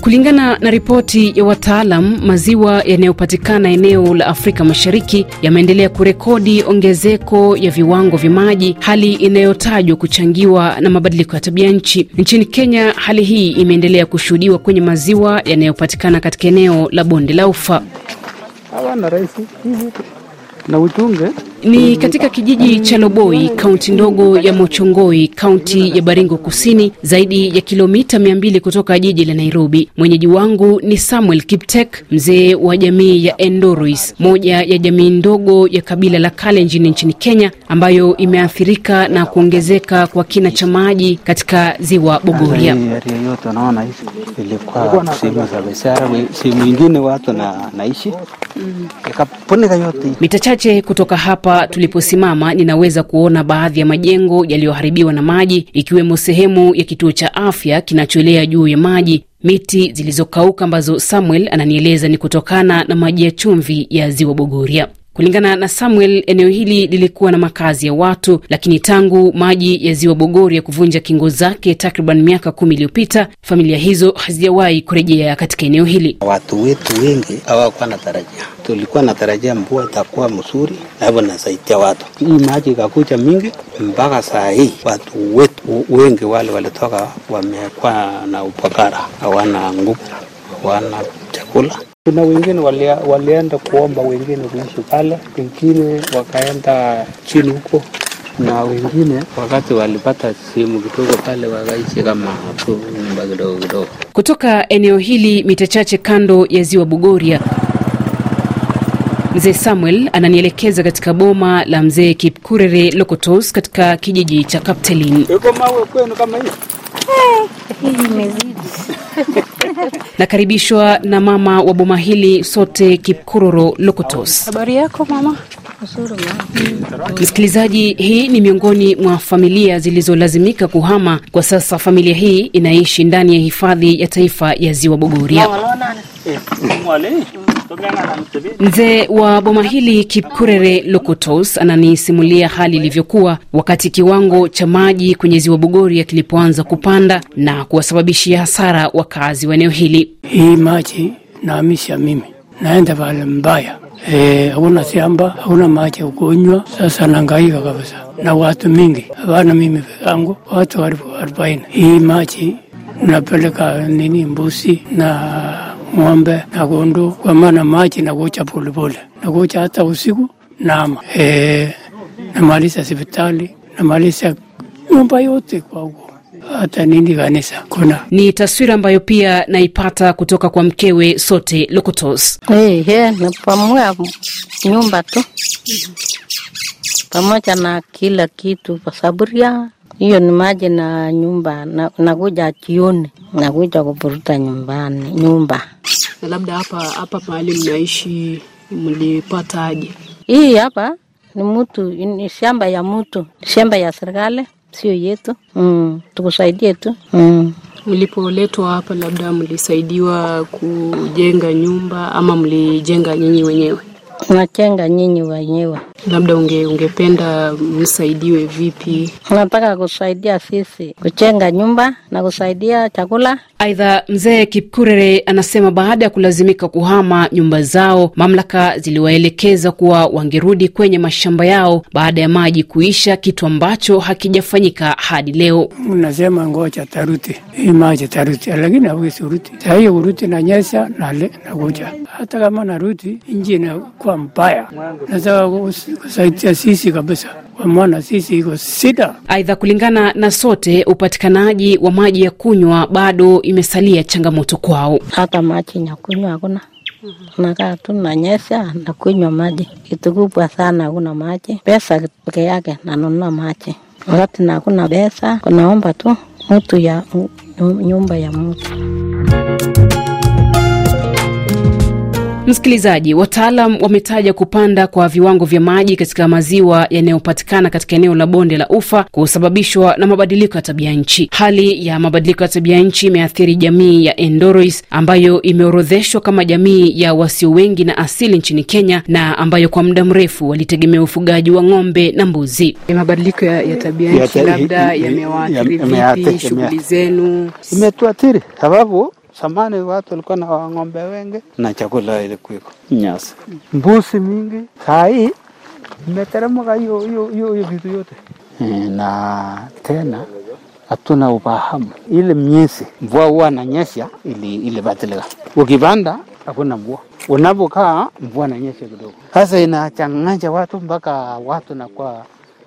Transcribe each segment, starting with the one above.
Kulingana na ripoti ya wataalam, maziwa yanayopatikana eneo la Afrika Mashariki yameendelea kurekodi ongezeko ya viwango vya maji, hali inayotajwa kuchangiwa na mabadiliko ya tabia nchi. Nchini Kenya, hali hii imeendelea kushuhudiwa kwenye maziwa yanayopatikana katika eneo la bonde la Ufa. Hawana rahisi. Hivi. Na uchunge Ni katika kijiji cha Loboi, kaunti ndogo ya Mochongoi, kaunti ya Baringo Kusini, zaidi ya kilomita 200 kutoka jiji la Nairobi. Mwenyeji wangu ni Samuel Kiptek, mzee wa jamii ya Endorois, moja ya jamii ndogo ya kabila la Kalenjin nchini Kenya, ambayo imeathirika na kuongezeka kwa kina cha maji katika ziwa Bogoria. Yote unaona ilikuwa sehemu za biashara, sehemu ingine watu na naishi ikafunika yote. Mita chache kutoka hapa tuliposimama, ninaweza kuona baadhi ya majengo yaliyoharibiwa na maji, ikiwemo sehemu ya kituo cha afya kinachoelea juu ya maji, miti zilizokauka ambazo Samuel ananieleza ni kutokana na maji ya chumvi ya ziwa Bogoria. Kulingana na Samuel, eneo hili lilikuwa na makazi ya watu, lakini tangu maji ya ziwa ya kuvunja kingo zake takriban miaka kumi iliyopita, familia hizo hazijawahi kurejea katika eneo hili. Watu wetu wengi hawakuwa na tarajia, tulikuwa na tarajia mvua itakuwa mzuri na hivyo nasaidia watu. Hii maji ikakuja mingi mpaka saa hii watu wetu wengi wale walitoka wamekuwa na upakara, hawana nguvu, hawana chakula. Kuna wengine walia, walienda kuomba wengine kuishi pale, wengine wakaenda chini huko na wengine wakati walipata sehemu kidogo pale wakaishi kama tu nyumba kidogo kidogo. Kutoka eneo hili mita chache kando ya ziwa Bogoria, mzee Samuel ananielekeza katika boma la mzee Kipkurere Lokotos katika kijiji cha Kaptelin. Iko mawe kwenu kama hii? Hii imezidi. Nakaribishwa na mama wa boma hili sote Kipkuroro Lokotos. Habari yako mama? Msikilizaji, hii ni miongoni mwa familia zilizolazimika kuhama. Kwa sasa familia hii inaishi ndani ya hifadhi ya taifa ya ziwa Bogoria. Mzee wa boma hili Kipkurere Lokotos ananisimulia hali ilivyokuwa wakati kiwango cha maji kwenye ziwa Bogoria kilipoanza kupanda na kuwasababishia hasara wakazi wa eneo hili. hii maji naamisha mimi naenda pale mbaya Eh, hauna shamba hauna maji ya kunywa. Sasa nangaika kabisa. Na watu mingi, hapana mimi peke yangu, watu arobaini. Hii maji napeleka nini mbuzi na ng'ombe na kondoo, kwa maana maji nakucha polepole, nakucha hata usiku nama eh, namaliza hospitali namaliza nyumba yote kwa huko hata nini kanisa kuna Ni taswira ambayo pia naipata kutoka kwa mkewe Sote Lokotos. napamua eh, ni nyumba tu pamoja na kila kitu, kwa saburia hiyo ni maji na nyumba na, nakuja jioni nakuja kuburuta nyumbani nyumba Na labda hapa hapa mahali mnaishi mlipata aje? hii hapa ni mtu ni shamba ya mtu, shamba ya serikali, sio yetu. Mm, tukusaidie tu mm. Mlipoletwa hapa, labda mlisaidiwa kujenga nyumba ama mlijenga nyinyi wenyewe? Nachenga nyinyi wenyewe, Labda unge, ungependa msaidiwe vipi? Tunataka kusaidia sisi kujenga nyumba na kusaidia chakula Aidha, mzee Kipkurere anasema baada ya kulazimika kuhama nyumba zao, mamlaka ziliwaelekeza kuwa wangerudi kwenye mashamba yao baada ya maji kuisha, kitu ambacho hakijafanyika hadi leo. Unasema ngoja taruti hii maji taruti, lakini hawezi uruti sahii, uruti na nyesha nale nakuja, hata kama naruti nji inakuwa mbaya. Kus- kusaidia sisi kabisa, kwa maana sisi iko sita. Aidha, kulingana na Sote, upatikanaji wa maji ya kunywa bado imesalia changamoto kwao. hata maji nyakunywa hakuna. Nakaa tu nanyesha na kunywa maji, kitu kubwa sana, hakuna maji. Pesa peke yake nanunua maji, wakati na hakuna pesa, kunaomba tu mtu ya nyumba ya mtu. Msikilizaji, wataalam wametaja kupanda kwa viwango vya maji katika maziwa yanayopatikana katika eneo la bonde la Ufa kusababishwa na mabadiliko ya tabia nchi. Hali ya mabadiliko ya tabia nchi imeathiri jamii ya Endoris ambayo imeorodheshwa kama jamii ya wasio wengi na asili nchini Kenya na ambayo kwa muda mrefu walitegemea ufugaji wa ng'ombe na mbuzi. Mabadiliko ya, ya tabia nchi labda hi- hi- yamewaathiri vipi shughuli zenu? Imetuathiri sababu zamani watu walikuwa na ng'ombe wengi na chakula ilikuwa nyasi, mbuzi mingi. Saa hii imeteremka hiyo vitu yote Eh, na tena hatuna ufahamu. Ile miezi mvua huwa nanyesha ili ilibadilika, ukipanda hakuna mvua, unapokaa mvua nanyesha kidogo. Sasa inachanganya watu mpaka watu nakuwa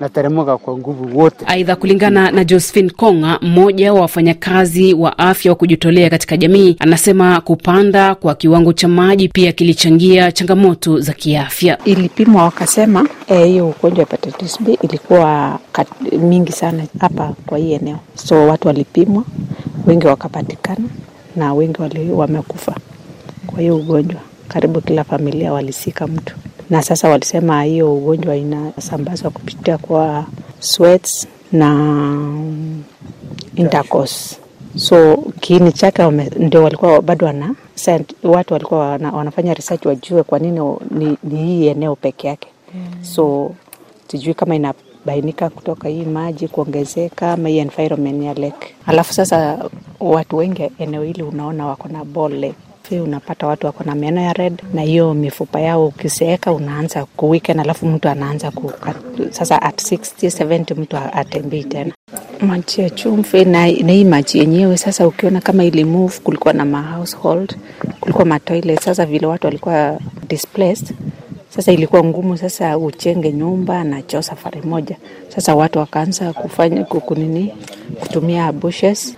nateremka kwa nguvu wote. Aidha, kulingana na Josephine Konga, mmoja wa wafanyakazi wa afya wa kujitolea katika jamii, anasema kupanda kwa kiwango cha maji pia kilichangia changamoto za kiafya. ilipimwa wakasema hiyo hiyo ugonjwa wa hepatitis B ilikuwa kat, mingi sana hapa kwa hii eneo, so watu walipimwa, wengi wakapatikana na wengi wali, wamekufa kwa hiyo ugonjwa. Karibu kila familia walisika mtu, na sasa walisema hiyo ugonjwa inasambazwa kupitia kwa sweats na intercourse. So kiini chake ndio walikuwa bado wana watu walikuwa wana, wanafanya research wajue kwa nini ni, ni hii eneo peke yake. Mm. so sijui kama inabainika kutoka hii maji kuongezeka ama hii environment ya lake. Alafu sasa watu wengi eneo hili unaona wako na ball lake unapata watu wako na meno ya red na hiyo mifupa yao ukiseeka unaanza kuweaken alafu mtu anaanza sasa at 60 70 mtu atembei tena. Maji ya chumvi na, na hii maji yenyewe sasa ukiona kama ili move kulikuwa na ma household kulikuwa ma sasa vile watu walikuwa displaced sasa ilikuwa ngumu sasa uchenge nyumba na choo safari moja. Sasa watu wakaanza kufanya kukunini kutumia bushes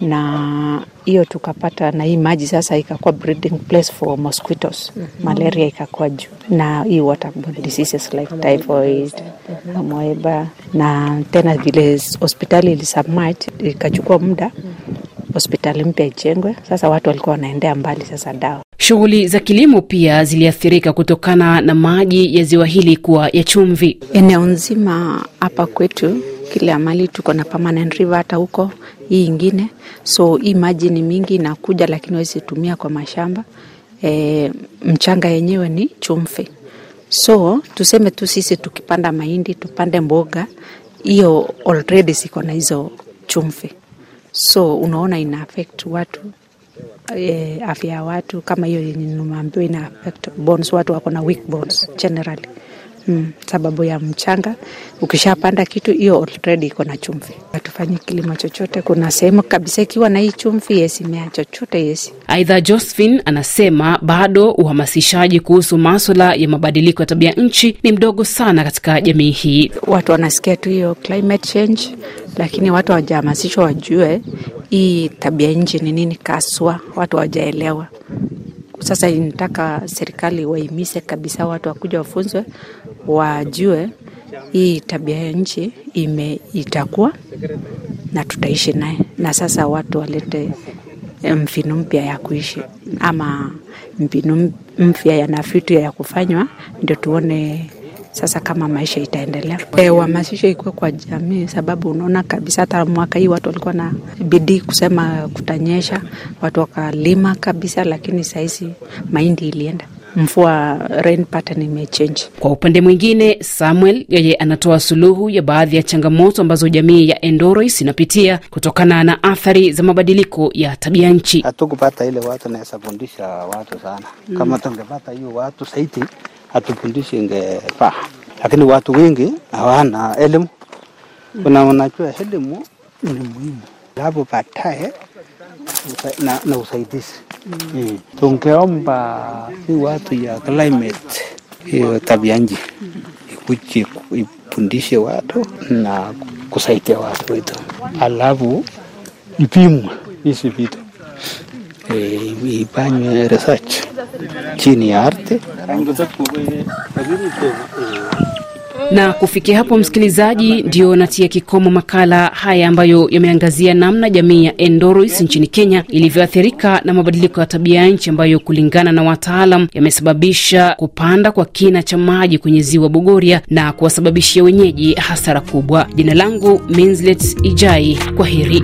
na hiyo tukapata na hii maji sasa ikakuwa breeding place for mosquitoes. Mm-hmm. malaria ikakuwa juu. Na hii waterborne diseases like typhoid amoeba na tena vile hospitali ilisubmerge ikachukua muda. Hospitali mpya ijengwe. Sasa watu walikuwa wanaendea mbali sasa dawa. Shughuli za kilimo pia ziliathirika kutokana na maji ya ziwa hili kuwa ya chumvi. eneo nzima hapa kwetu kila mali tuko na permanent river hata huko hii ingine. So hii maji ni mingi inakuja lakini wezi tumia kwa mashamba. E, mchanga yenyewe ni chumvi. So tuseme tu sisi tukipanda mahindi tupande mboga hiyo already ziko na hizo chumvi. So unaona ina affect watu e, afya ya watu kama hiyo yenye nimeambiwa ina affect bones watu wako na weak bones generally Mm, sababu ya mchanga. Ukishapanda kitu hiyo already iko na chumvi. Hatufanyi kilimo chochote. Kuna sehemu kabisa ikiwa na hii chumvi yesi mea chochote yesi Aidha, Josephine anasema bado uhamasishaji kuhusu maswala ya mabadiliko ya tabia nchi ni mdogo sana katika jamii hii. watu wanasikia tu hiyo climate change lakini watu hawajahamasishwa wajue hii tabia nchi ni nini kaswa. Watu hawajaelewa. Sasa inataka serikali waimise kabisa watu wakuja wafunzwe wajue hii tabia ya nchi ime itakuwa na tutaishi naye. Na sasa watu walete mfinu mpya ya kuishi. Ama mbinu mpya ya nafitu ya kufanywa ndio tuone sasa kama maisha itaendelea. E, uhamasisho ikuwe kwa jamii, sababu unaona kabisa hata mwaka hii watu walikuwa na bidii kusema kutanyesha, watu wakalima kabisa, lakini sahizi mahindi ilienda mvua, rain pattern imechange. Kwa upande mwingine, Samuel yeye anatoa suluhu ya baadhi ya changamoto ambazo jamii ya Endorois inapitia kutokana na athari za mabadiliko ya tabia nchi. hatukupata ile watu naweza fundisha watu sana mm. kama tungepata hiyo watu saiti hatufundishi ingefaa lakini watu wengi hawana elimu kuna unajua elimu ni muhimu alafu baadaye na, na usaidizi. Mm. tungeomba si watu ya climate hiyo tabia nchi ikuje ifundishe watu na kusaidia watu wetu. Alafu ipimwe hizi vitu. E, ifanywe research chini ya ardhi Na kufikia hapo, msikilizaji, ndio natia kikomo makala haya ambayo yameangazia namna jamii ya Endoris nchini Kenya ilivyoathirika na mabadiliko ya tabia ya nchi ambayo kulingana na wataalam yamesababisha kupanda kwa kina cha maji kwenye ziwa Bogoria na kuwasababishia wenyeji hasara kubwa. Jina langu Minslet Ijai, kwa heri.